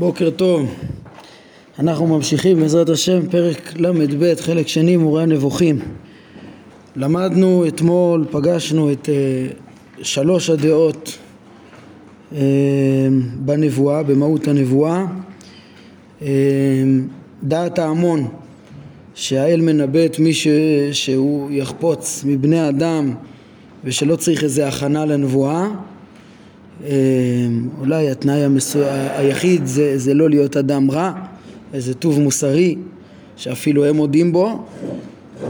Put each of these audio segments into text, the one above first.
בוקר טוב. אנחנו ממשיכים בעזרת השם פרק ל"ב חלק שני מורה הנבוכים. למדנו אתמול, פגשנו את uh, שלוש הדעות uh, בנבואה, במהות הנבואה. Uh, דעת ההמון שהאל מנבא את מי ש... שהוא יחפוץ מבני אדם ושלא צריך איזה הכנה לנבואה אולי התנאי המסו... היחיד זה, זה לא להיות אדם רע, איזה טוב מוסרי שאפילו הם מודים בו.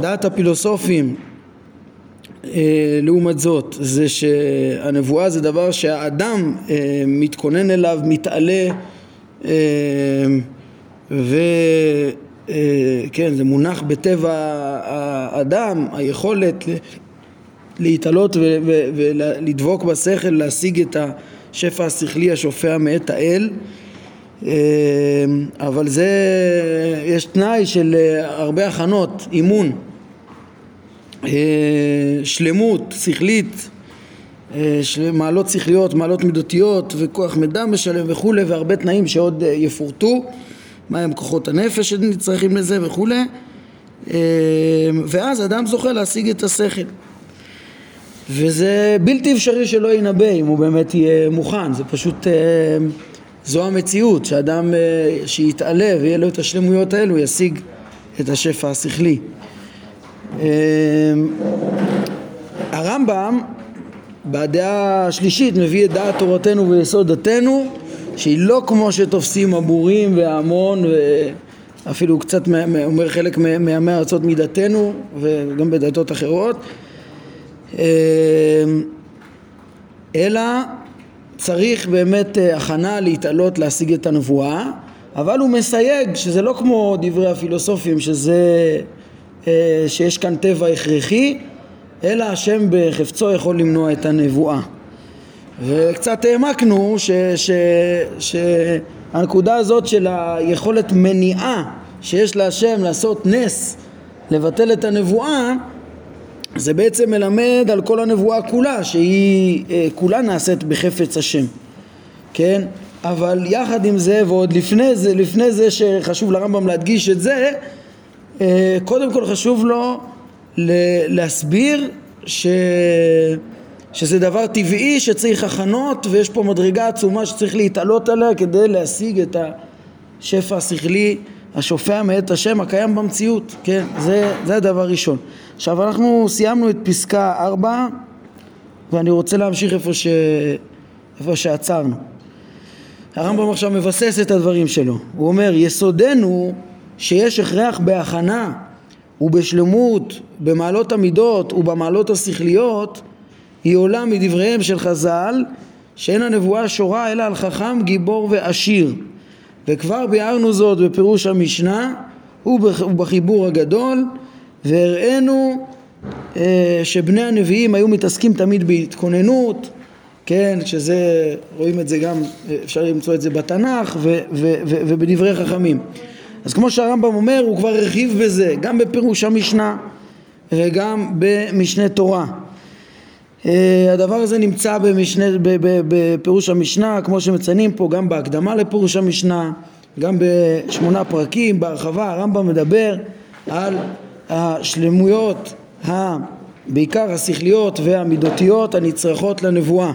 דעת הפילוסופים אה, לעומת זאת זה שהנבואה זה דבר שהאדם אה, מתכונן אליו, מתעלה אה, וכן זה מונח בטבע האדם היכולת להתעלות ולדבוק בשכל, להשיג את השפע השכלי השופע מאת האל. אמ, אבל זה, יש תנאי של אה, הרבה הכנות, אימון, אה, שלמות שכלית, אה, מעלות שכליות, מעלות מידותיות וכוח מידע משלם וכולי והרבה תנאים שעוד יפורטו, מהם כוחות הנפש שנצרכים לזה וכולי. ואז אדם זוכה להשיג את השכל וזה בלתי אפשרי שלא ינבא אם הוא באמת יהיה מוכן, זה פשוט, אה, זו המציאות, שאדם אה, שיתעלה ויהיה לו את השלמויות האלו ישיג את השפע השכלי. אה, הרמב"ם בדעה השלישית מביא את דעת תורתנו ויסוד דתנו שהיא לא כמו שתופסים הבורים וההמון ואפילו קצת אומר חלק מעמי ארצות מדתנו וגם בדתות אחרות אלא צריך באמת אה, הכנה להתעלות להשיג את הנבואה אבל הוא מסייג שזה לא כמו דברי הפילוסופים שזה אה, שיש כאן טבע הכרחי אלא השם בחפצו יכול למנוע את הנבואה. וקצת העמקנו שהנקודה הזאת של היכולת מניעה שיש להשם לעשות נס לבטל את הנבואה זה בעצם מלמד על כל הנבואה כולה, שהיא אה, כולה נעשית בחפץ השם, כן? אבל יחד עם זה, ועוד לפני זה, לפני זה שחשוב לרמב"ם להדגיש את זה, אה, קודם כל חשוב לו להסביר ש... שזה דבר טבעי שצריך הכנות ויש פה מדרגה עצומה שצריך להתעלות עליה כדי להשיג את השפע השכלי השופע מאת השם הקיים במציאות, כן? זה, זה הדבר ראשון. עכשיו אנחנו סיימנו את פסקה 4 ואני רוצה להמשיך איפה, ש... איפה שעצרנו. הרמב"ם עכשיו מבסס את הדברים שלו. הוא אומר, יסודנו שיש הכרח בהכנה ובשלמות במעלות המידות ובמעלות השכליות היא עולה מדבריהם של חז"ל שאין הנבואה שורה אלא על חכם גיבור ועשיר וכבר ביארנו זאת בפירוש המשנה ובחיבור הגדול והראינו אה, שבני הנביאים היו מתעסקים תמיד בהתכוננות, כן, שזה, רואים את זה גם, אפשר למצוא את זה בתנ"ך ו, ו, ו, ובדברי חכמים. אז כמו שהרמב"ם אומר, הוא כבר הרחיב בזה, גם בפירוש המשנה וגם במשנה תורה. אה, הדבר הזה נמצא במשנה, בפירוש המשנה, כמו שמציינים פה, גם בהקדמה לפירוש המשנה, גם בשמונה פרקים, בהרחבה, הרמב"ם מדבר על השלמויות, בעיקר השכליות והמידותיות הנצרכות לנבואה.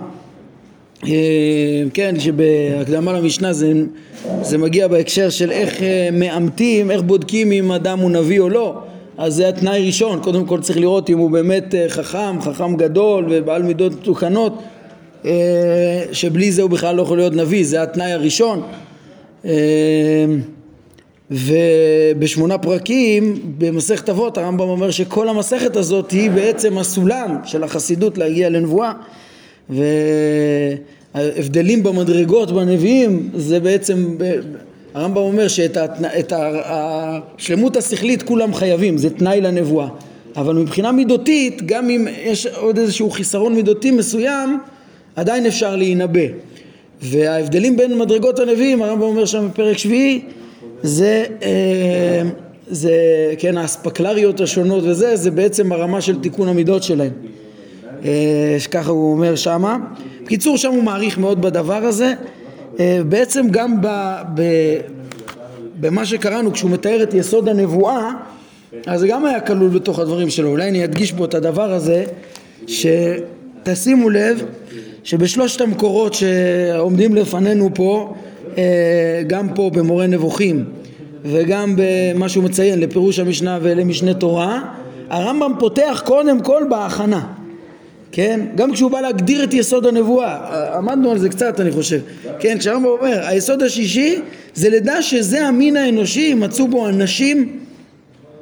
אה, כן, שבהקדמה למשנה זה, זה מגיע בהקשר של איך אה, מאמתים, איך בודקים אם אדם הוא נביא או לא. אז זה התנאי ראשון, קודם כל צריך לראות אם הוא באמת אה, חכם, חכם גדול ובעל מידות מתוקנות, שבלי זה הוא בכלל לא יכול להיות נביא, זה התנאי הראשון. ובשמונה פרקים במסכת אבות הרמב"ם אומר שכל המסכת הזאת היא בעצם הסולם של החסידות להגיע לנבואה. וההבדלים במדרגות בנביאים זה בעצם הרמב"ם אומר שאת השלמות השכלית כולם חייבים זה תנאי לנבואה אבל מבחינה מידותית גם אם יש עוד איזשהו חיסרון מידותי מסוים עדיין אפשר להינבא וההבדלים בין מדרגות הנביאים הרמב"ם אומר שם בפרק שביעי זה, אה, זה, כן, האספקלריות השונות וזה, זה בעצם הרמה של תיקון המידות שלהם. אה, ככה הוא אומר שמה. בקיצור, שם הוא מעריך מאוד בדבר הזה. אה, בעצם גם ב, ב, במה שקראנו כשהוא מתאר את יסוד הנבואה אז זה גם היה כלול בתוך הדברים שלו. אולי אני אדגיש פה את הדבר הזה שתשימו לב שבשלושת המקורות שעומדים לפנינו פה אה, גם פה במורה נבוכים וגם במה שהוא מציין לפירוש המשנה ולמשנה תורה הרמב"ם פותח קודם כל בהכנה כן? גם כשהוא בא להגדיר את יסוד הנבואה, עמדנו על זה קצת אני חושב, כן? כשהרמב"ם אומר, היסוד השישי זה לדע שזה המין האנושי, מצאו בו אנשים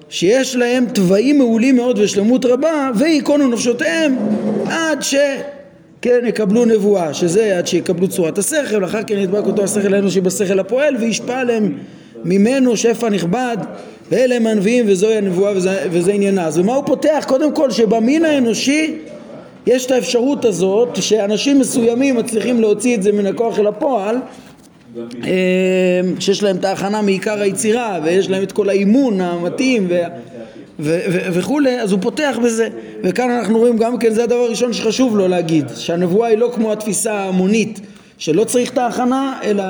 שיש להם תוואים מעולים מאוד ושלמות רבה וייכונו נפשותיהם עד ש... כן, יקבלו נבואה, שזה עד שיקבלו צורת השכל, אחר כן ידבק אותו השכל האנושי בשכל הפועל וישפע עליהם ממנו שפע נכבד ואלה הם הנביאים וזוהי הנבואה וזה, וזה עניינה. אז ומה הוא פותח? קודם כל שבמין האנושי יש את האפשרות הזאת שאנשים מסוימים מצליחים להוציא את זה מן הכוח אל הפועל אה, שיש להם את ההכנה מעיקר היצירה ויש להם את כל האימון המתאים. וכולי, אז הוא פותח בזה. וכאן אנחנו רואים גם כן, זה הדבר הראשון שחשוב לו להגיד, שהנבואה היא לא כמו התפיסה ההמונית, שלא צריך את ההכנה, אלא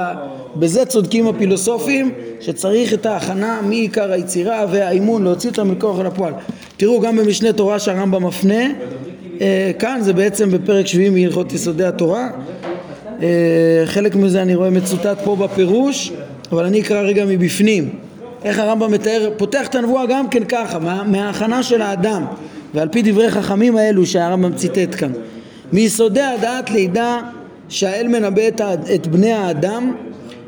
בזה צודקים הפילוסופים, שצריך את ההכנה מעיקר היצירה והאימון להוציא אותה מכוח אל הפועל. תראו, גם במשנה תורה שהרמב"ם מפנה, כאן זה בעצם בפרק שביעי מהלכות יסודי התורה. אה, חלק מזה אני רואה מצוטט פה בפירוש אבל אני אקרא רגע מבפנים. איך הרמב"ם מתאר, פותח את הנבואה גם כן ככה מה, מההכנה של האדם. ועל פי דברי חכמים האלו שהרמב"ם ציטט כאן. מיסודי הדעת לידע שהאל מנבא את, את בני האדם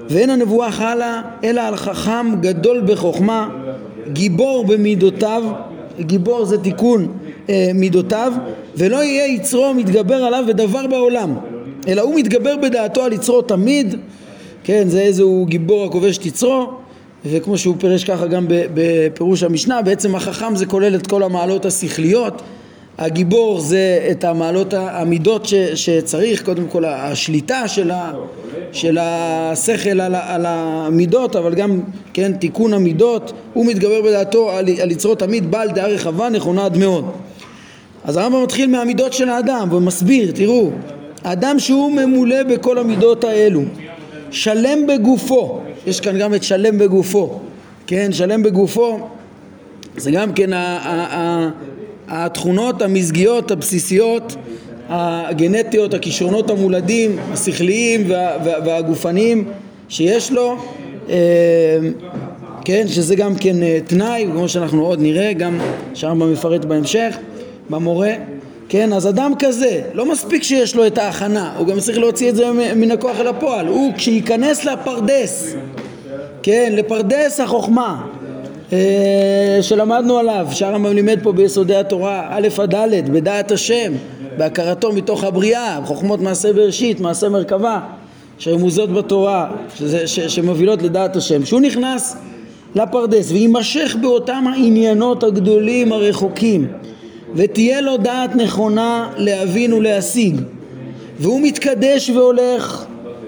ואין הנבואה חלה אלא על חכם גדול בחוכמה גיבור במידותיו. גיבור זה תיקון. אה, מידותיו ולא יהיה יצרו מתגבר עליו בדבר בעולם אלא הוא מתגבר בדעתו על יצרו תמיד. כן זה איזה הוא גיבור הכובש את יצרו וכמו שהוא פירש ככה גם בפירוש המשנה בעצם החכם זה כולל את כל המעלות השכליות. הגיבור זה את המעלות המידות ש, שצריך קודם כל השליטה של, ה, של השכל על, על המידות אבל גם כן תיקון המידות. הוא מתגבר בדעתו על, על יצרו תמיד בעל דעה רחבה נכונה עד מאוד אז הרמב"ם מתחיל מהמידות של האדם ומסביר, תראו, האדם שהוא ממולא בכל המידות האלו, שלם בגופו, יש כאן גם את שלם בגופו, כן, שלם בגופו זה גם כן התכונות המזגיות הבסיסיות הגנטיות, הכישרונות המולדים, השכליים והגופניים שיש לו, אה, כן, שזה גם כן אה, תנאי, כמו שאנחנו עוד נראה, גם שהרמב"ם מפרט בהמשך. במורה, כן, אז אדם כזה, לא מספיק שיש לו את ההכנה, הוא גם צריך להוציא את זה מן הכוח אל הפועל. הוא, כשייכנס לפרדס, כן, לפרדס החוכמה, אה, שלמדנו עליו, שהרמב"ם לימד פה ביסודי התורה, א' עד ד', בדעת השם, בהכרתו מתוך הבריאה, חוכמות מעשה בראשית, מעשה מרכבה, שרמוזות בתורה, שזה, ש, שמובילות לדעת השם. שהוא נכנס לפרדס ויימשך באותם העניינות הגדולים הרחוקים ותהיה לו דעת נכונה להבין ולהשיג. והוא מתקדש והולך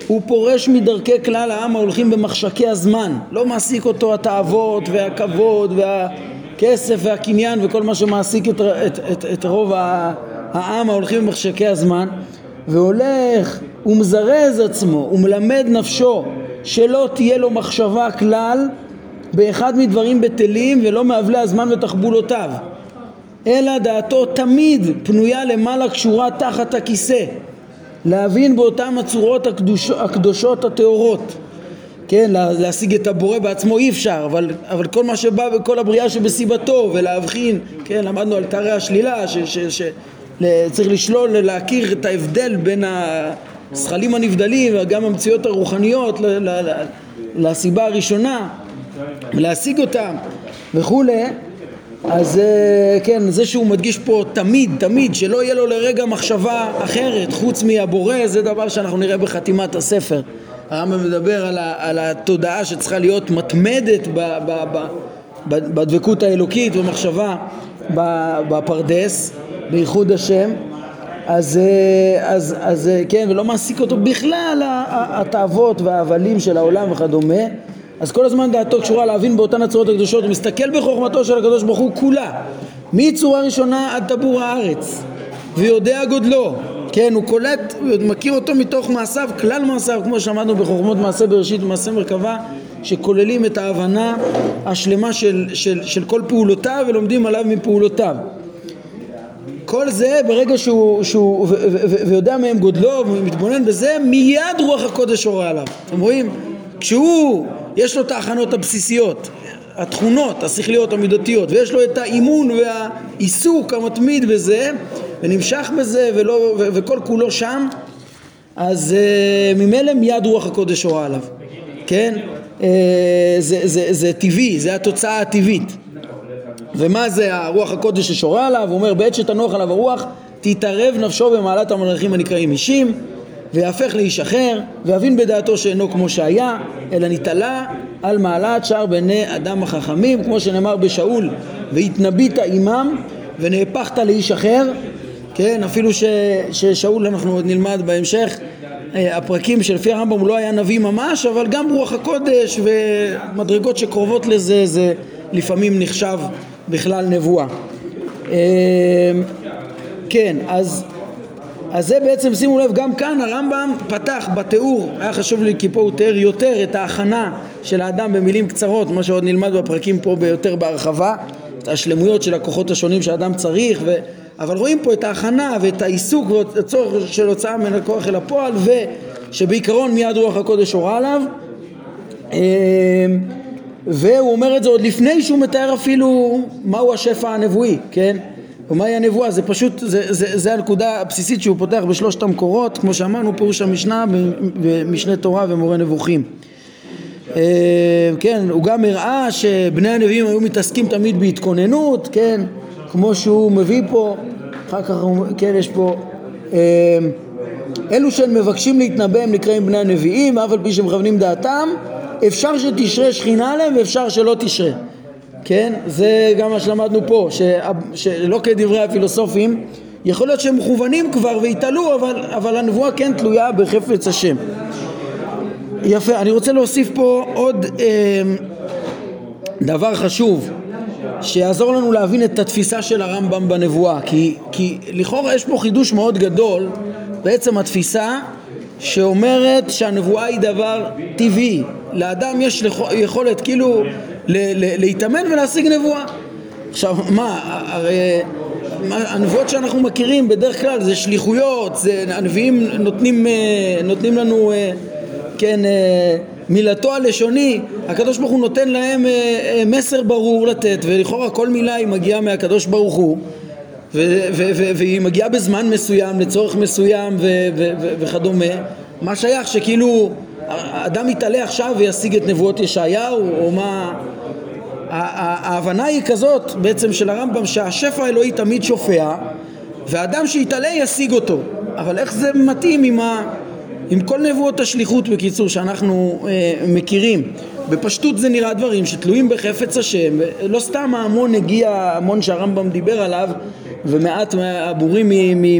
הוא פורש מדרכי כלל העם ההולכים במחשקי הזמן. לא מעסיק אותו התאוות והכבוד והכסף והקניין וכל מה שמעסיק את, את, את, את רוב העם ההולכים במחשקי הזמן. והולך ומזרז עצמו ומלמד נפשו שלא תהיה לו מחשבה כלל באחד מדברים בטלים ולא מאבלי הזמן ותחבולותיו אלא דעתו תמיד פנויה למעלה קשורה תחת הכיסא. להבין באותן הצורות הקדוש, הקדושות הטהורות. כן, להשיג את הבורא בעצמו אי אפשר, אבל, אבל כל מה שבא וכל הבריאה שבסיבתו ולהבחין, כן, למדנו על תארי השלילה, שצריך לשלול, להכיר את ההבדל בין הזכלים הנבדלים וגם המציאות הרוחניות לסיבה הראשונה, להשיג אותם וכולי אז אה, כן, זה שהוא מדגיש פה תמיד, תמיד, שלא יהיה לו לרגע מחשבה אחרת חוץ מהבורא, זה דבר שאנחנו נראה בחתימת הספר. הרמב"ם מדבר על, ה, על התודעה שצריכה להיות מתמדת ב, ב, ב, ב, בדבקות האלוקית במחשבה בפרדס, בייחוד השם. אז, אה, אז, אז אה, כן, ולא מעסיק אותו בכלל התאוות וההבלים של העולם וכדומה. אז כל הזמן דעתו קשורה להבין באותן הצורות הקדושות, הוא מסתכל בחוכמתו של הקדוש ברוך הוא כולה, מצורה ראשונה עד טבור הארץ, ויודע גודלו, כן, הוא קולט, הוא מכיר אותו מתוך מעשיו, כלל מעשיו, כמו שאמרנו בחוכמות מעשה בראשית ומעשה מרכבה, שכוללים את ההבנה השלמה של, של, של כל פעולותיו ולומדים עליו מפעולותיו. כל זה ברגע שהוא, שהוא ו, ו, ו, ויודע מהם גודלו ומתבונן בזה, מיד רוח הקודש הורה עליו. אתם רואים? כשהוא, יש לו את ההכנות הבסיסיות, התכונות השכליות המידתיות, ויש לו את האימון והעיסוק המתמיד בזה, ונמשך בזה ולא, ו, וכל כולו שם, אז uh, ממילא מיד רוח הקודש הורה עליו, כן? Uh, זה, זה, זה טבעי, זה התוצאה הטבעית. ומה זה הרוח הקודש ששורה עליו? הוא אומר בעת שתנוח עליו הרוח תתערב נפשו במעלת המלאכים הנקראים אישים ויהפך לאיש אחר ויבין בדעתו שאינו כמו שהיה אלא נתעלה על מעלת שאר בני אדם החכמים כמו שנאמר בשאול והתנבאת עמם ונהפכת לאיש אחר כן אפילו ש, ששאול אנחנו עוד נלמד בהמשך אה, הפרקים שלפי הרמב"ם לא היה נביא ממש אבל גם רוח הקודש ומדרגות שקרובות לזה זה לפעמים נחשב בכלל נבואה. אמ, כן, אז, אז זה בעצם, שימו לב, גם כאן הרמב"ם פתח בתיאור, היה חשוב לי כי פה הוא תיאר יותר את ההכנה של האדם במילים קצרות, מה שעוד נלמד בפרקים פה ביותר בהרחבה, את השלמויות של הכוחות השונים שהאדם צריך, ו... אבל רואים פה את ההכנה ואת העיסוק ואת הצורך של הוצאה מן הכוח אל הפועל, ושבעיקרון מיד רוח הקודש הורה עליו. אמ, והוא אומר את זה עוד לפני שהוא מתאר אפילו מהו השפע הנבואי, כן? ומהי הנבואה, זה פשוט, זה, זה, זה הנקודה הבסיסית שהוא פותח בשלושת המקורות, כמו שאמרנו, פירוש המשנה במשנה תורה ומורה נבוכים. אה, כן, הוא גם הראה שבני הנביאים היו מתעסקים תמיד בהתכוננות, כן, כמו שהוא מביא פה, אחר כך, כן, יש פה אה, אלו שמבקשים להתנבא הם נקראים בני הנביאים, אף על פי שמכוונים דעתם אפשר שתשרה שכינה עליהם ואפשר שלא תשרה כן? זה גם מה שלמדנו פה, ש... שלא כדברי הפילוסופים יכול להיות שהם מכוונים כבר והתעלו אבל, אבל הנבואה כן תלויה בחפץ השם יפה, אני רוצה להוסיף פה עוד אה, דבר חשוב שיעזור לנו להבין את התפיסה של הרמב"ם בנבואה כי, כי לכאורה יש פה חידוש מאוד גדול בעצם התפיסה שאומרת שהנבואה היא דבר טבעי, לאדם יש יכולת כאילו להתאמן ולהשיג נבואה. עכשיו מה, הרי הנבואות שאנחנו מכירים בדרך כלל זה שליחויות, זה הנביאים נותנים, אה, נותנים לנו, אה, כן, אה, מילתו הלשוני, הקדוש ברוך הוא נותן להם מסר ברור לתת ולכאורה כל מילה היא מגיעה מהקדוש ברוך הוא והיא מגיעה בזמן מסוים, לצורך מסוים וכדומה, מה שייך שכאילו אדם יתעלה עכשיו וישיג את נבואות ישעיהו או מה... ההבנה היא כזאת בעצם של הרמב"ם שהשפע האלוהי תמיד שופע ואדם שיתעלה ישיג אותו. אבל איך זה מתאים עם, ה... עם כל נבואות השליחות בקיצור שאנחנו אה, מכירים? בפשטות זה נראה דברים שתלויים בחפץ השם לא סתם ההמון הגיע, ההמון שהרמב"ם דיבר עליו ומעט מהבורים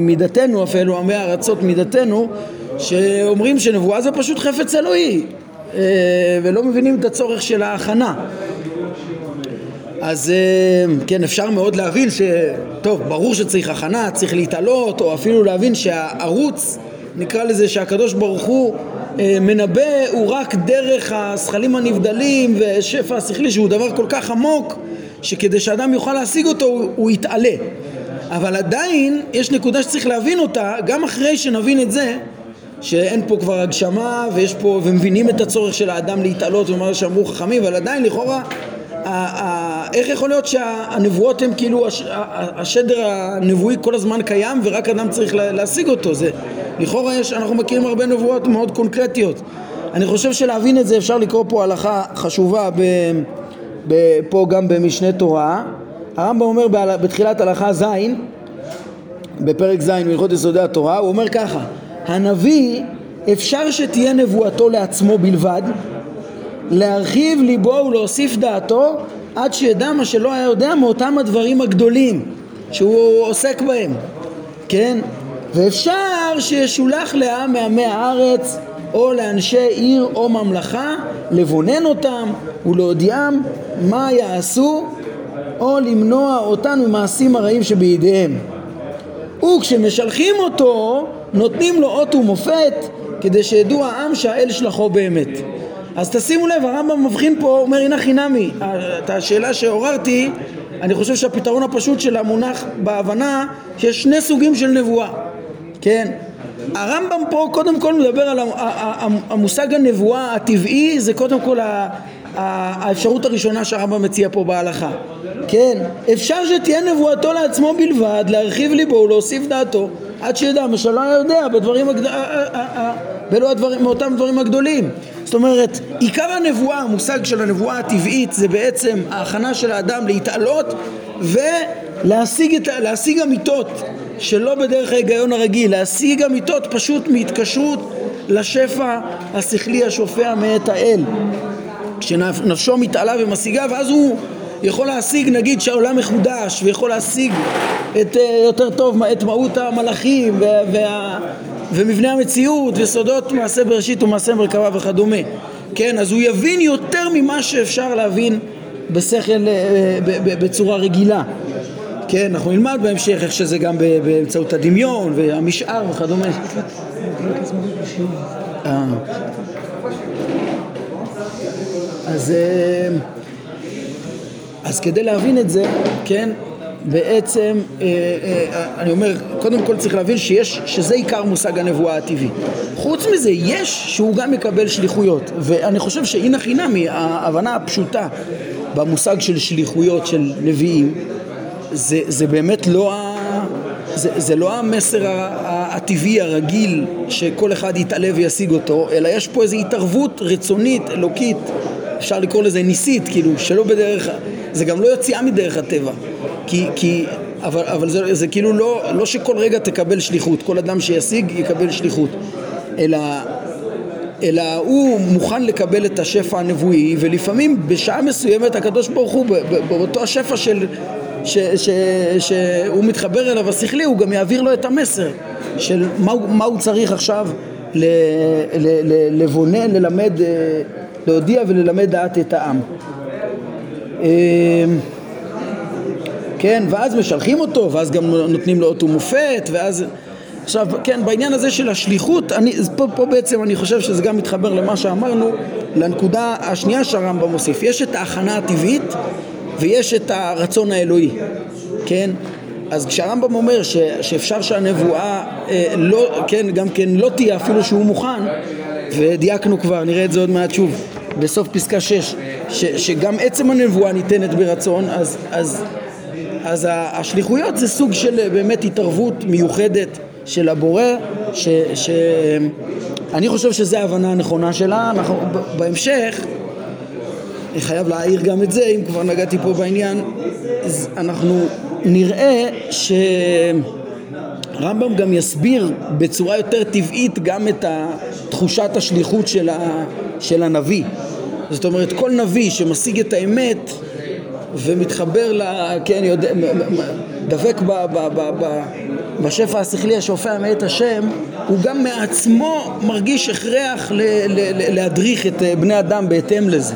מדתנו אפילו, עמי ארצות מדתנו שאומרים שנבואה זה פשוט חפץ אלוהי אה, ולא מבינים את הצורך של ההכנה אז אה, כן, אפשר מאוד להבין ש... טוב, ברור שצריך הכנה, צריך להתעלות, או אפילו להבין שהערוץ, נקרא לזה שהקדוש ברוך הוא אה, מנבא, הוא רק דרך השכלים הנבדלים ושפע השכלי, שהוא דבר כל כך עמוק, שכדי שאדם יוכל להשיג אותו, הוא יתעלה. אבל עדיין יש נקודה שצריך להבין אותה, גם אחרי שנבין את זה, שאין פה כבר הגשמה ויש פה, ומבינים את הצורך של האדם להתעלות ומה שאמרו חכמים, אבל עדיין לכאורה איך יכול להיות שהנבואות הן כאילו השדר הנבואי כל הזמן קיים ורק אדם צריך להשיג אותו? זה לכאורה יש, אנחנו מכירים הרבה נבואות מאוד קונקרטיות. אני חושב שלהבין את זה אפשר לקרוא פה הלכה חשובה ב, ב, פה גם במשנה תורה. הרמב"ם אומר בתחילת הלכה ז' בפרק ז' מלכות יסודי התורה הוא אומר ככה הנביא אפשר שתהיה נבואתו לעצמו בלבד להרחיב ליבו ולהוסיף דעתו עד שידע מה שלא היה יודע מאותם הדברים הגדולים שהוא עוסק בהם, כן? ואפשר שישולח לעם מעמי הארץ או לאנשי עיר או ממלכה לבונן אותם ולהודיעם מה יעשו או למנוע אותם ממעשים הרעים שבידיהם וכשמשלחים אותו נותנים לו אות ומופת כדי שידעו העם שהאל שלחו באמת. אז תשימו לב, הרמב"ם מבחין פה, אומר הנה חינמי, את השאלה שעוררתי, אני חושב שהפתרון הפשוט שלה מונח בהבנה שיש שני סוגים של נבואה, כן? הרמב"ם פה קודם כל מדבר על המושג הנבואה הטבעי, זה קודם כל האפשרות הראשונה שהרמב"ם מציע פה בהלכה, כן? אפשר שתהיה נבואתו לעצמו בלבד, להרחיב ליבו ולהוסיף דעתו עד שידע, מה שלא יודע בדברים הגד... באלו הדברים, מאותם דברים הגדולים. זאת אומרת, עיקר הנבואה, המושג של הנבואה הטבעית זה בעצם ההכנה של האדם להתעלות ולהשיג את, להשיג אמיתות שלא בדרך ההיגיון הרגיל, להשיג אמיתות פשוט מהתקשרות לשפע השכלי השופע מאת האל. כשנפשו מתעלה ומשיגה ואז הוא יכול להשיג נגיד שהעולם מחודש ויכול להשיג את, אה, יותר טוב את מהות המלאכים וה, וה, ומבנה המציאות וסודות מעשה בראשית ומעשה מרכבה וכדומה. כן אז הוא יבין יותר ממה שאפשר להבין בשכל אה, בצורה רגילה. כן אנחנו נלמד בהמשך איך שזה גם באמצעות הדמיון והמשאר וכדומה. אה. אז אז כדי להבין את זה, כן, בעצם, אה, אה, אני אומר, קודם כל צריך להבין שיש, שזה עיקר מושג הנבואה הטבעי. חוץ מזה, יש שהוא גם מקבל שליחויות, ואני חושב שאינא חינמי, ההבנה הפשוטה במושג של שליחויות של נביאים, זה, זה באמת לא ה... זה, זה לא המסר הטבעי הרגיל שכל אחד יתעלה וישיג אותו, אלא יש פה איזו התערבות רצונית, אלוקית, אפשר לקרוא לזה ניסית, כאילו, שלא בדרך, זה גם לא יציאה מדרך הטבע, כי, כי אבל, אבל זה, זה כאילו לא, לא שכל רגע תקבל שליחות, כל אדם שישיג יקבל שליחות, אלא, אלא הוא מוכן לקבל את השפע הנבואי, ולפעמים בשעה מסוימת הקדוש ברוך הוא, באותו השפע של, ש, ש, שהוא מתחבר אליו השכלי, הוא גם יעביר לו את המסר של מה, מה הוא צריך עכשיו לבונן, ללמד, אה, להודיע וללמד דעת את העם. אמ, כן, ואז משלחים אותו, ואז גם נותנים לו אות ומופת, ואז... עכשיו, כן, בעניין הזה של השליחות, אני, פה, פה בעצם אני חושב שזה גם מתחבר למה שאמרנו, לנקודה השנייה שהרמב"ם מוסיף. יש את ההכנה הטבעית ויש את הרצון האלוהי, כן? אז כשהרמב"ם אומר ש, שאפשר שהנבואה אה, לא, כן, גם כן לא תהיה אפילו שהוא מוכן, ודייקנו כבר, נראה את זה עוד מעט שוב, בסוף פסקה 6, ש, שגם עצם הנבואה ניתנת ברצון, אז, אז, אז השליחויות זה סוג של באמת התערבות מיוחדת של הבורא, שאני חושב שזו ההבנה הנכונה שלה, אנחנו בהמשך, אני חייב להעיר גם את זה, אם כבר נגעתי פה בעניין, אנחנו נראה שהרמב"ם גם יסביר בצורה יותר טבעית גם את תחושת השליחות של, ה, של הנביא. זאת אומרת, כל נביא שמשיג את האמת ומתחבר ל... כן, יודע, דבק ב, ב, ב, ב, בשפע השכלי השופע מאת השם, הוא גם מעצמו מרגיש הכרח ל, ל, ל, להדריך את בני אדם בהתאם לזה,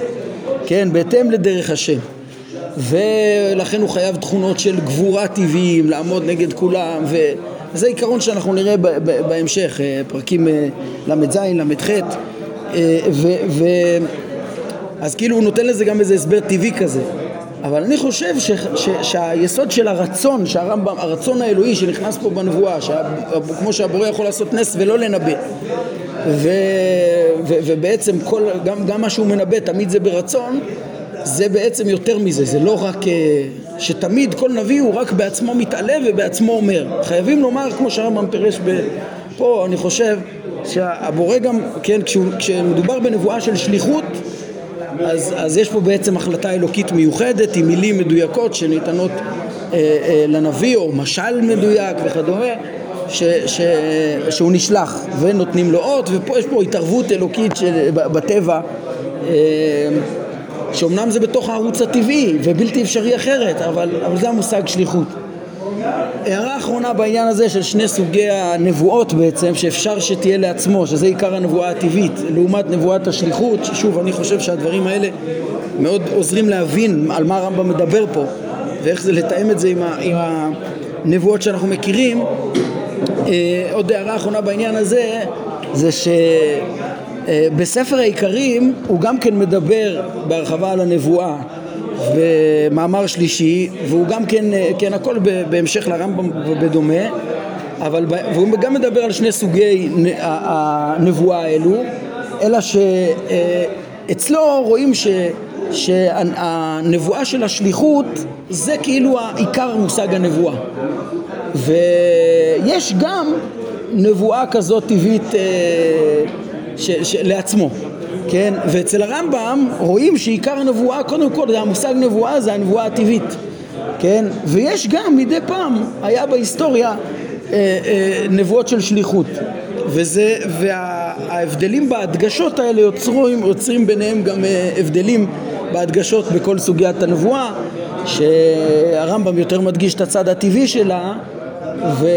כן, בהתאם לדרך השם. ולכן הוא חייב תכונות של גבורה טבעיים, לעמוד נגד כולם, וזה עיקרון שאנחנו נראה בהמשך, אה, פרקים אה, ל"ז, ל"ח, אה, אז כאילו הוא נותן לזה גם איזה הסבר טבעי כזה. אבל אני חושב ש, ש, שהיסוד של הרצון, שהרמב"ם, הרצון האלוהי שנכנס פה בנבואה, כמו שהבורא יכול לעשות נס ולא לנבא, ו, ו, ובעצם כל, גם, גם מה שהוא מנבא תמיד זה ברצון, זה בעצם יותר מזה, זה לא רק אה, שתמיד כל נביא הוא רק בעצמו מתעלה ובעצמו אומר. חייבים לומר, כמו שהרמב"ם פירש פה, אני חושב שהבורא גם, כן, כשהוא, כשמדובר בנבואה של שליחות, אז, אז יש פה בעצם החלטה אלוקית מיוחדת עם מילים מדויקות שניתנות אה, אה, לנביא או משל מדויק וכדומה ש, ש, שהוא נשלח ונותנים לו אות ופה יש פה התערבות אלוקית של, בטבע אה, שאומנם זה בתוך הערוץ הטבעי ובלתי אפשרי אחרת אבל, אבל זה המושג שליחות. הערה אחרונה בעניין הזה של שני סוגי הנבואות בעצם שאפשר שתהיה לעצמו, שזה עיקר הנבואה הטבעית. לעומת נבואת השליחות, ששוב אני חושב שהדברים האלה מאוד עוזרים להבין על מה הרמב"ם מדבר פה ואיך זה לתאם את זה עם, ה, עם הנבואות שאנחנו מכירים. עוד הערה אחרונה בעניין הזה, זה שבספר העיקרים הוא גם כן מדבר בהרחבה על הנבואה ומאמר שלישי, והוא גם כן, כן הכל בהמשך לרמב"ם ובדומה, אבל והוא גם מדבר על שני סוגי הנבואה האלו, אלא שאצלו רואים ש, שהנבואה של השליחות זה כאילו עיקר מושג הנבואה. ויש גם נבואה כזאת טבעית אה, ש, ש, לעצמו, כן? ואצל הרמב"ם רואים שעיקר הנבואה, קודם כל, המושג נבואה זה הנבואה הטבעית, כן? ויש גם מדי פעם, היה בהיסטוריה אה, אה, נבואות של שליחות. וזה, וההבדלים בהדגשות האלה יוצרים, יוצרים ביניהם גם אה, הבדלים בהדגשות בכל סוגיית הנבואה, שהרמב"ם יותר מדגיש את הצד הטבעי שלה, ו,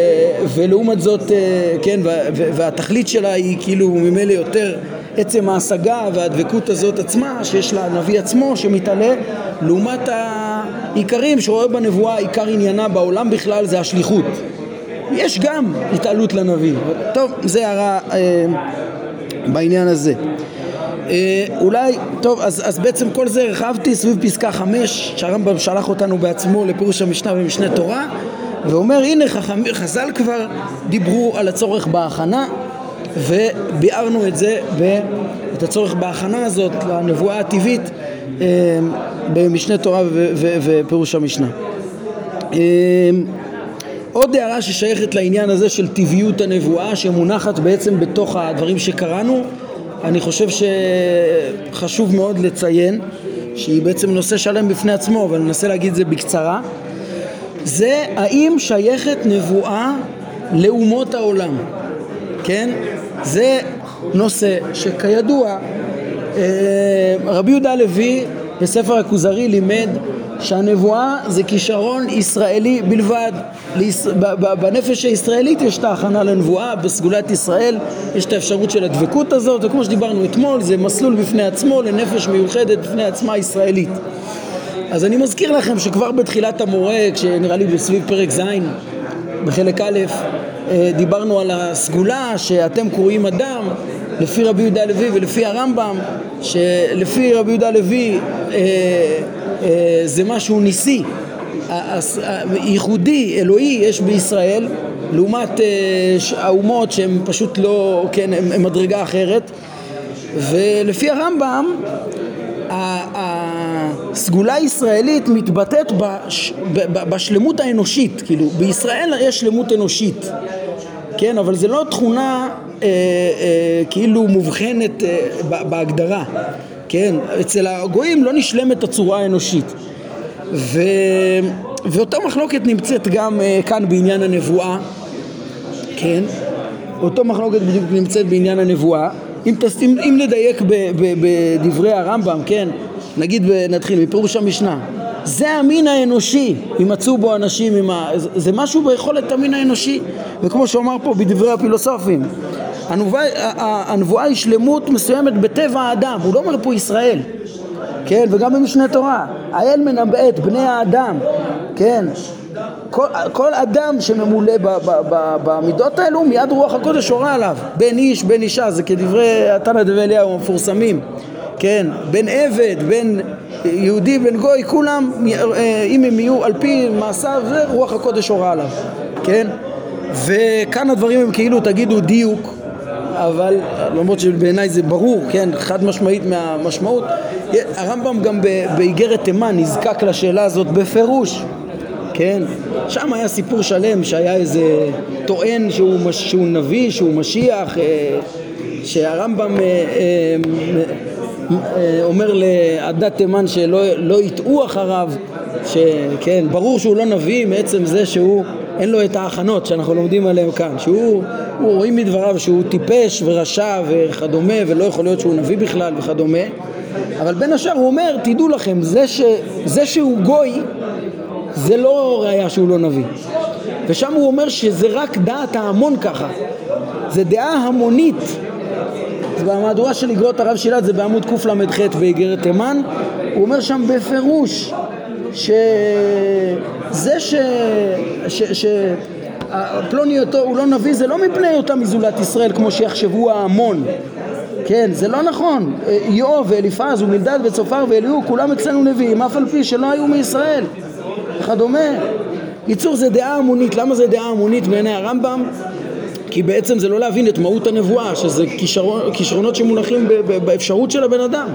ולעומת זאת, אה, כן, והתכלית שלה היא כאילו ממילא יותר עצם ההשגה והדבקות הזאת עצמה שיש לנביא עצמו שמתעלה לעומת העיקרים שרואה בנבואה עיקר עניינה בעולם בכלל זה השליחות. יש גם התעלות לנביא. טוב זה הערה אה, בעניין הזה. אה, אולי, טוב, אז, אז בעצם כל זה הרחבתי סביב פסקה חמש שהרמב"ם שלח אותנו בעצמו לפירוש המשנה ומשנה תורה ואומר הנה חכם, חז"ל כבר דיברו על הצורך בהכנה וביארנו את זה, את הצורך בהכנה הזאת לנבואה הטבעית אה, במשנה תורה ופירוש המשנה. אה, עוד הערה ששייכת לעניין הזה של טבעיות הנבואה שמונחת בעצם בתוך הדברים שקראנו אני חושב שחשוב מאוד לציין שהיא בעצם נושא שלם בפני עצמו אבל ננסה להגיד את זה בקצרה זה האם שייכת נבואה לאומות העולם כן? זה נושא שכידוע אה, רבי יהודה הלוי בספר הכוזרי לימד שהנבואה זה כישרון ישראלי בלבד. בנפש הישראלית יש את ההכנה לנבואה, בסגולת ישראל יש את האפשרות של הדבקות הזאת, וכמו שדיברנו אתמול, זה מסלול בפני עצמו לנפש מיוחדת בפני עצמה ישראלית. אז אני מזכיר לכם שכבר בתחילת המורה, כשנראה לי בסביב פרק ז', בחלק א', אה, דיברנו על הסגולה שאתם קרואים אדם לפי רבי יהודה הלוי ולפי הרמב"ם שלפי רבי יהודה הלוי אה, אה, זה משהו ניסי. ייחודי, אלוהי יש בישראל לעומת האומות שהן פשוט לא, כן, הן מדרגה אחרת. ולפי הרמב"ם הסגולה הישראלית מתבטאת בש, בשלמות האנושית, כאילו בישראל יש שלמות אנושית, כן, אבל זה לא תכונה אה, אה, כאילו מובחנת אה, בהגדרה, כן, אצל הגויים לא נשלמת הצורה האנושית. ו, ואותה מחלוקת נמצאת גם אה, כאן בעניין הנבואה, כן, אותו מחלוקת בדיוק נמצאת בעניין הנבואה אם, אם, אם נדייק בדברי הרמב"ם, כן, נגיד נתחיל מפירוש המשנה זה המין האנושי, יימצאו בו אנשים עם ה... זה משהו ביכולת המין האנושי וכמו שאומר פה בדברי הפילוסופים הנבואה, הנבואה היא שלמות מסוימת בטבע האדם, הוא לא אומר פה ישראל כן, וגם במשנה תורה האל מנבא את בני האדם כן, כל, כל אדם שממולא במידות האלו מיד רוח הקודש הורה עליו. בין איש בין אישה זה כדברי התנא דבי המפורסמים. כן, בין עבד, בין יהודי, בין גוי, כולם, אם הם יהיו על פי מעשיו, זה רוח הקודש הורה עליו, כן? וכאן הדברים הם כאילו תגידו דיוק, אבל למרות שבעיניי זה ברור, כן, חד משמעית מהמשמעות, הרמב"ם גם באיגרת תימן נזקק לשאלה הזאת בפירוש, כן? שם היה סיפור שלם שהיה איזה טוען שהוא, שהוא נביא, שהוא משיח, אה, שהרמב"ם אה, אה, אומר לעדת תימן שלא לא יטעו אחריו, שכן, ברור שהוא לא נביא מעצם זה שהוא אין לו את ההכנות שאנחנו לומדים עליהן כאן, שהוא, רואים מדבריו שהוא טיפש ורשע וכדומה ולא יכול להיות שהוא נביא בכלל וכדומה אבל בין השאר הוא אומר, תדעו לכם, זה, ש, זה שהוא גוי זה לא ראייה שהוא לא נביא. ושם הוא אומר שזה רק דעת ההמון ככה. זה דעה המונית. במהדורה של איגרות הרב שילת זה בעמוד קל"ח באיגרת תימן. הוא אומר שם בפירוש שזה ש... ש... ש... פלוני אותו הוא לא נביא זה לא מפני היותם מזולת ישראל כמו שיחשבו ההמון. כן, זה לא נכון. איוב ואליפז ומלדד וצופר ואליהו כולם אצלנו נביאים אף על פי שלא היו מישראל וכדומה. ייצור זה דעה המונית. למה זה דעה המונית בעיני הרמב"ם? כי בעצם זה לא להבין את מהות הנבואה, שזה כישרון, כישרונות שמונחים באפשרות של הבן אדם.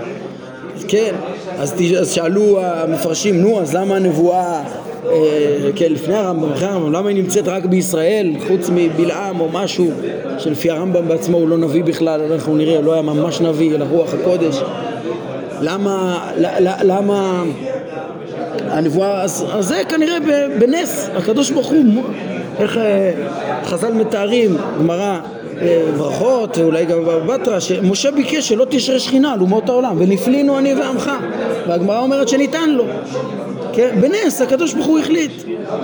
כן, אז, אז שאלו המפרשים, נו, אז למה הנבואה, אה, כן, לפני הרמב"ם, אחרי הרמב"ם, למה היא נמצאת רק בישראל, חוץ מבלעם או משהו, שלפי הרמב"ם בעצמו הוא לא נביא בכלל, אנחנו נראה, לא היה ממש נביא, אלא רוח הקודש. למה, למה הנבואה, אז, אז זה כנראה בנס, הקדוש ברוך הוא, איך אה, חז"ל מתארים, גמרא אה, ברכות, אולי גם בבטרה, שמשה ביקש שלא תשרה שכינה על אומות העולם, ונפלינו אני ועמך, והגמרא אומרת שניתן לו. כן? בנס הקדוש ברוך הוא החליט.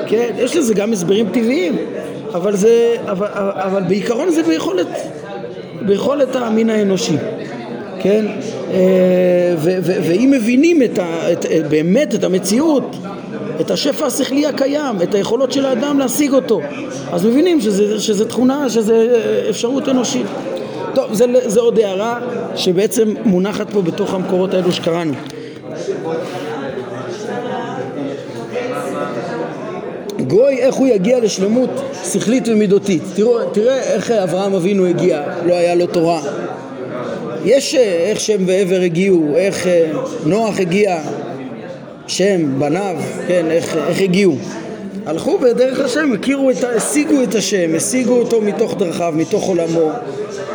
כן? יש לזה גם הסברים טבעיים, אבל, זה, אבל, אבל בעיקרון זה ביכולת, ביכולת המין האנושי. כן? אה, ואם מבינים את ה, את, באמת את המציאות את השפע השכלי הקיים, את היכולות של האדם להשיג אותו. אז מבינים שזה, שזה תכונה, שזה אפשרות אנושית. טוב, זה, זה עוד הערה שבעצם מונחת פה בתוך המקורות האלו שקראנו. גוי, איך הוא יגיע לשלמות שכלית ומידותית. תראו, תראה איך אברהם אבינו הגיע, לא היה לו תורה. יש איך שם ועבר הגיעו, איך נוח הגיע, שם, בניו, כן, איך, איך הגיעו? הלכו בדרך השם, הכירו את ה... השיגו את השם, השיגו אותו מתוך דרכיו, מתוך עולמו,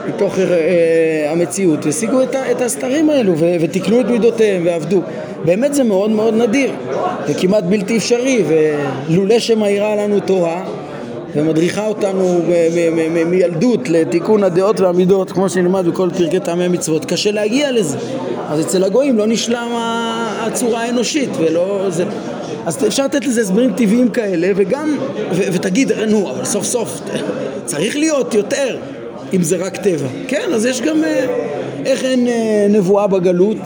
מתוך אה, אה, המציאות, השיגו את, את הסתרים האלו ו, ותיקנו את מידותיהם ועבדו. באמת זה מאוד מאוד נדיר וכמעט בלתי אפשרי, ולולא שמאירה לנו תורה ומדריכה אותנו מילדות לתיקון הדעות והמידות כמו שנלמד בכל פרקי טעמי מצוות, קשה להגיע לזה. אז אצל הגויים לא נשלם הצורה האנושית ולא זה. אז אפשר לתת לזה הסברים טבעיים כאלה וגם, ותגיד, נו, אבל סוף סוף צריך להיות יותר אם זה רק טבע. כן, אז יש גם, אה, איך אין אה, נבואה בגלות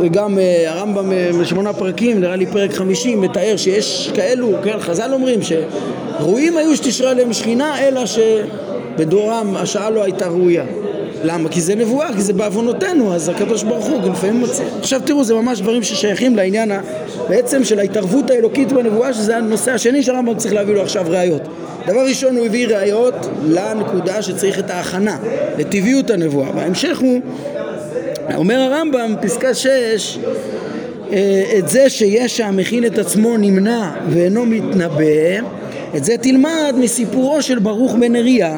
וגם uh, הרמב"ם בשמונה פרקים, נראה לי פרק חמישים, מתאר שיש כאלו, כן, חז"ל אומרים שראויים היו שתשרה עליהם שכינה, אלא שבדורם השעה לא הייתה ראויה. למה? כי זה נבואה, כי זה בעוונותינו, אז הקדוש ברוך הוא לפעמים מוצא. עכשיו תראו, זה ממש דברים ששייכים לעניין בעצם של ההתערבות האלוקית בנבואה, שזה הנושא השני שהרמב"ם צריך להביא לו עכשיו ראיות. דבר ראשון הוא הביא ראיות לנקודה שצריך את ההכנה, לטבעיות הנבואה. בהמשך הוא אומר הרמב"ם, פסקה 6, אה, את זה שישע מכין את עצמו נמנע ואינו מתנבא, את זה תלמד מסיפורו של ברוך בן אריה,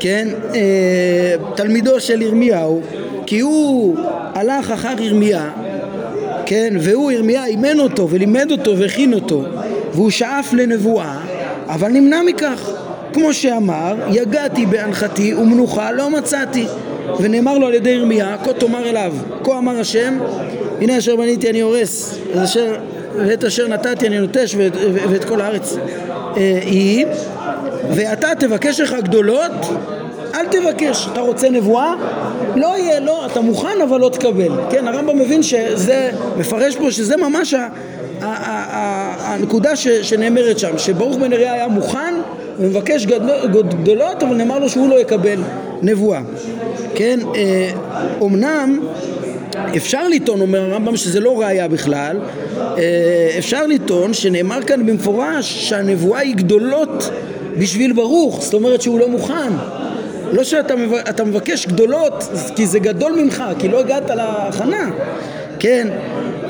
כן, אה, תלמידו של ירמיהו, כי הוא הלך אחר ירמיה, כן, והוא ירמיה אימן אותו ולימד אותו והכין אותו, והוא שאף לנבואה, אבל נמנע מכך, כמו שאמר, יגעתי בהנחתי ומנוחה לא מצאתי. ונאמר לו על ידי ירמיה, כה תאמר אליו, כה אמר השם, הנה אשר בניתי אני הורס, ואת אשר נתתי אני נוטש ואת, ואת כל הארץ אה, היא, ואתה תבקש לך גדולות, אל תבקש. אתה רוצה נבואה? לא יהיה, לא, אתה מוכן אבל לא תקבל. כן, הרמב"ם מבין שזה, מפרש פה שזה ממש ה, הנקודה ש, שנאמרת שם, שברוך בן אריה היה מוכן ומבקש גדולות, אבל נאמר לו שהוא לא יקבל נבואה. כן, אומנם אה, אפשר לטעון, אומר הרמב"ם, שזה לא ראייה בכלל, אה, אפשר לטעון שנאמר כאן במפורש שהנבואה היא גדולות בשביל ברוך, זאת אומרת שהוא לא מוכן. לא שאתה מבקש גדולות כי זה גדול ממך, כי לא הגעת להכנה, כן?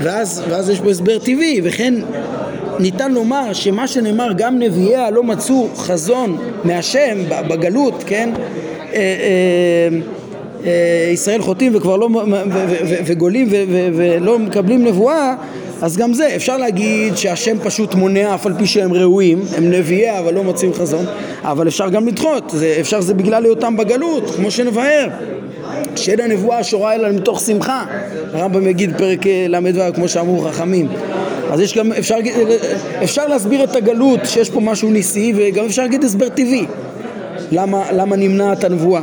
ואז, ואז יש פה הסבר טבעי, וכן ניתן לומר שמה שנאמר גם נביאיה לא מצאו חזון מהשם בגלות, כן? אה, אה, אה, ישראל חוטאים וכבר לא, וגולים ולא מקבלים נבואה אז גם זה, אפשר להגיד שהשם פשוט מונע אף על פי שהם ראויים, הם נביאיה אבל לא מוצאים חזון, אבל אפשר גם לדחות, זה, אפשר זה בגלל היותם בגלות, כמו שנבהר, שאין הנבואה שורה אלא מתוך שמחה, הרמב"ם יגיד פרק ל"ו כמו שאמרו חכמים, אז יש גם, אפשר, אפשר להסביר את הגלות שיש פה משהו ניסי וגם אפשר להגיד הסבר טבעי למה, למה נמנעת הנבואה,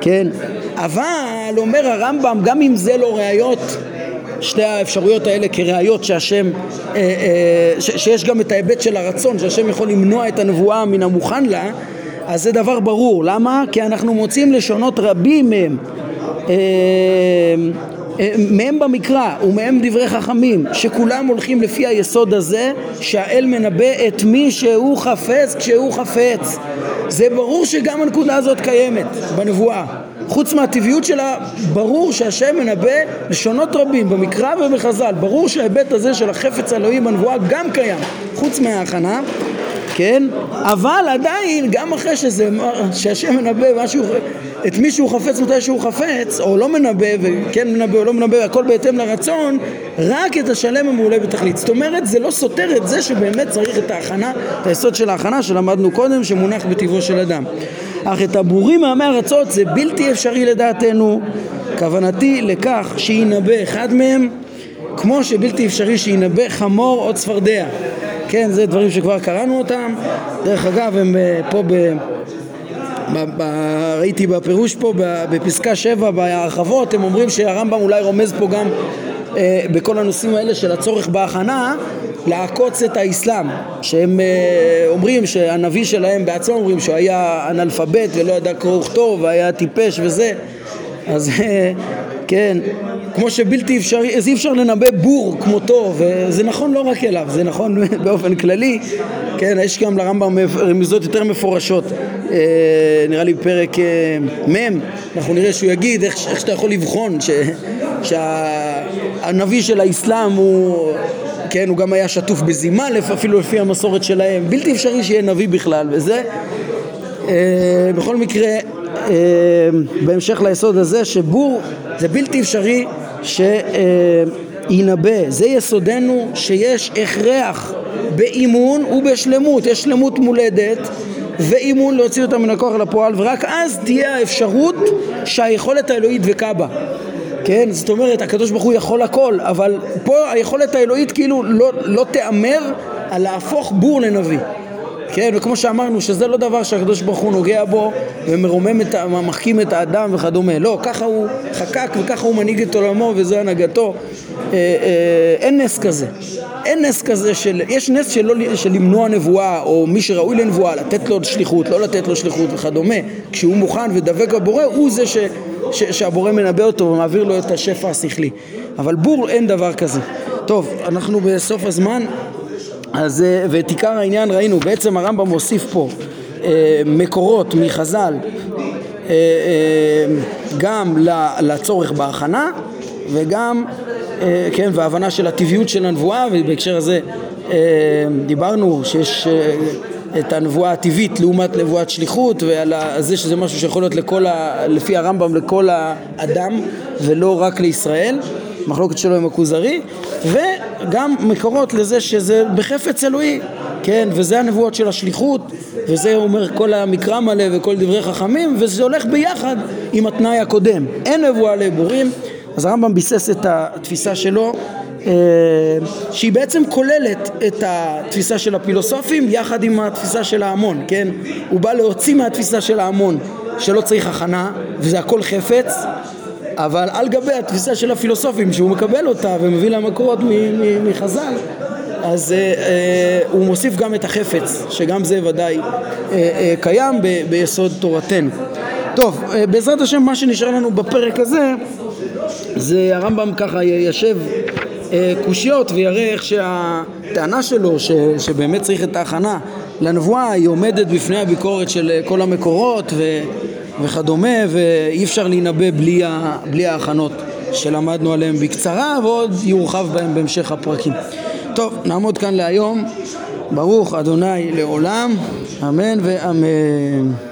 כן? אבל אומר הרמב"ם, גם אם זה לא ראיות שתי האפשרויות האלה כראיות שהשם, אה, אה, שיש גם את ההיבט של הרצון, שהשם יכול למנוע את הנבואה מן המוכן לה, אז זה דבר ברור. למה? כי אנחנו מוצאים לשונות רבים מהם. אה, מהם במקרא ומהם דברי חכמים שכולם הולכים לפי היסוד הזה שהאל מנבא את מי שהוא חפץ כשהוא חפץ. זה ברור שגם הנקודה הזאת קיימת בנבואה. חוץ מהטבעיות שלה ברור שהשם מנבא לשונות רבים במקרא ובחז"ל. ברור שההיבט הזה של החפץ האלוהי בנבואה גם קיים חוץ מההכנה כן? אבל עדיין, גם אחרי שזה, שהשם מנבא משהו, את מי שהוא חפץ מתי שהוא חפץ, או לא מנבא, וכן מנבא או לא מנבא, הכל בהתאם לרצון, רק את השלם המעולה בתכלית. זאת אומרת, זה לא סותר את זה שבאמת צריך את ההכנה, את היסוד של ההכנה שלמדנו קודם, שמונח בטבעו של אדם. אך את הבורים מעמי ארצות זה בלתי אפשרי לדעתנו. כוונתי לכך שינבא אחד מהם, כמו שבלתי אפשרי שינבא חמור או צפרדע. כן, זה דברים שכבר קראנו אותם. דרך אגב, הם אה, פה ב... ב, ב, ראיתי בפירוש פה בפסקה 7 בהרחבות, הם אומרים שהרמב"ם אולי רומז פה גם אה, בכל הנושאים האלה של הצורך בהכנה לעקוץ את האסלאם. שהם אה, אומרים שהנביא שלהם בעצמו אומרים שהוא היה אנאלפבית ולא ידע קרוא וכתוב והיה טיפש וזה. אז אה, כן כמו שבלתי אפשרי, אז אי אפשר לנבא בור כמותו, וזה נכון לא רק אליו, זה נכון באופן כללי, כן, יש גם לרמב"ם רמיזות יותר מפורשות, אה, נראה לי בפרק אה, מ', אנחנו נראה שהוא יגיד איך, איך שאתה יכול לבחון ש, שהנביא של האסלאם הוא, כן, הוא גם היה שטוף בזימה אפילו לפי המסורת שלהם, בלתי אפשרי שיהיה נביא בכלל, וזה אה, בכל מקרה בהמשך ליסוד הזה שבור זה בלתי אפשרי שינבא. זה יסודנו שיש הכרח באימון ובשלמות. יש שלמות מולדת ואימון להוציא אותה מן הכוח לפועל ורק אז תהיה האפשרות שהיכולת האלוהית דבקה בה. כן? זאת אומרת, הקדוש ברוך הוא יכול הכל, אבל פה היכולת האלוהית כאילו לא, לא תיאמר על להפוך בור לנביא. כן, וכמו שאמרנו שזה לא דבר שהקדוש ברוך הוא נוגע בו ומרומם את, מחכים את האדם וכדומה, לא, ככה הוא חקק וככה הוא מנהיג את עולמו וזו הנהגתו, אה, אה, אין נס כזה, אין נס כזה של, יש נס של, לא, של למנוע נבואה או מי שראוי לנבואה, לתת לו שליחות, לא לתת לו שליחות וכדומה, כשהוא מוכן ודבק בבורא הוא זה ש, ש, שהבורא מנבא אותו ומעביר לו את השפע השכלי, אבל בור אין דבר כזה. טוב, אנחנו בסוף הזמן אז, אה, ואת עיקר העניין ראינו, בעצם הרמב"ם מוסיף פה אה, מקורות מחז"ל אה, גם לצורך בהכנה וגם, כן, והבנה של הטבעיות של הנבואה ובהקשר הזה דיברנו שיש את הנבואה הטבעית לעומת נבואת שליחות ועל זה שזה משהו שיכול להיות לכל ה, לפי הרמב"ם לכל האדם ולא רק לישראל. מחלוקת שלו עם הכוזרי וגם מקורות לזה שזה בחפץ אלוהי כן, וזה הנבואות של השליחות וזה אומר כל המקרא מלא וכל דברי חכמים וזה הולך ביחד עם התנאי הקודם. אין נבואה לעבורים אז הרמב"ם ביסס את התפיסה שלו אה, שהיא בעצם כוללת את התפיסה של הפילוסופים יחד עם התפיסה של ההמון, כן? הוא בא להוציא מהתפיסה של ההמון שלא צריך הכנה וזה הכל חפץ אבל על גבי התפיסה של הפילוסופים שהוא מקבל אותה ומביא לה מקורות מחז"ל אז אה, אה, הוא מוסיף גם את החפץ שגם זה ודאי אה, אה, קיים ב, ביסוד תורתנו. טוב, אה, בעזרת השם מה שנשאר לנו בפרק הזה זה הרמב"ם ככה יישב אה, קושיות ויראה איך שהטענה שלו ש, שבאמת צריך את ההכנה לנבואה היא עומדת בפני הביקורת של אה, כל המקורות ו, וכדומה ואי אפשר להינבא בלי, ה, בלי ההכנות שלמדנו עליהן בקצרה ועוד יורחב בהן בהמשך הפרקים. טוב, נעמוד כאן להיום. ברוך אדוני לעולם, אמן ואמן.